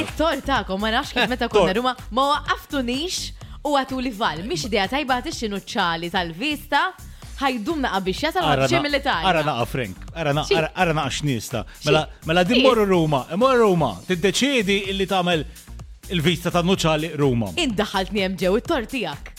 It-tor ta'kom, ma nafx kif meta konna Ruma, ma waqqaftunix u għatu li val. Mix idea tajba għati xinu ċali tal-vista, ħajdum naqa biex jasal għad xie militari. Ara naqa Frank, ara naqa xnista. Mela, mela din morru Ruma, morru Ruma, t-deċedi illi tamel il-vista ta' nuċali Ruma. Indaħaltni hemm ġew it-tor tiegħek.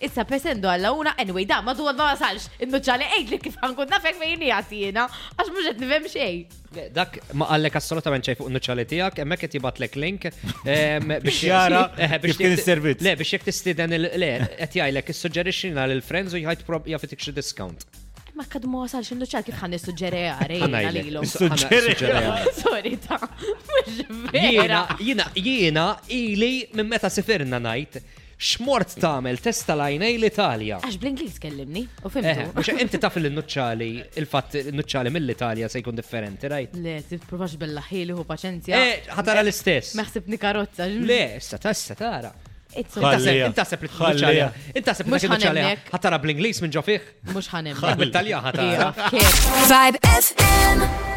Issa pesendo alla una, anyway dan ma dwad ma wasalx, innuċċali għidli kif ħankun nafek fejn qiegħed jiena, għax mhux qed nifhem xejn. Dak ma qallek assolutament xejn fuq nuċċali tiegħek, hemmhekk qed jibatlek link ehm, biex jara eh, biex kien is-servizz. Le biex jekk tistieden il le qed jgħidlek issuġġerixxina lil friends u jħid prob jafetik xi discount. Ma kad ma wasalx innuċċal kif ħan nissuġġerija rejna lilhom. Suġġerija. Sorry ta' mhux vera. Jiena jiena ili minn meta sifirna ngħid X'mort tagħmel test tal-għajnej l-Italja? Għax bl-Ingliż kellimni u fimtu. Mhux inti taf li nuċċali, il-fatt nuċċali mill-Italja se jkun differenti, rajt? Le, tipprovax bella ħili u paċenzja. Eh, ħatara l-istess. Meħsibni karozza. Le, issa ta' issa tara. Intaseb li t-nuċċali. Intaseb li t-nuċċali. Ħatara bl-Ingliż minn ġo fih. Mhux ħanem. Bit-Talja ħatara. Vibe FM.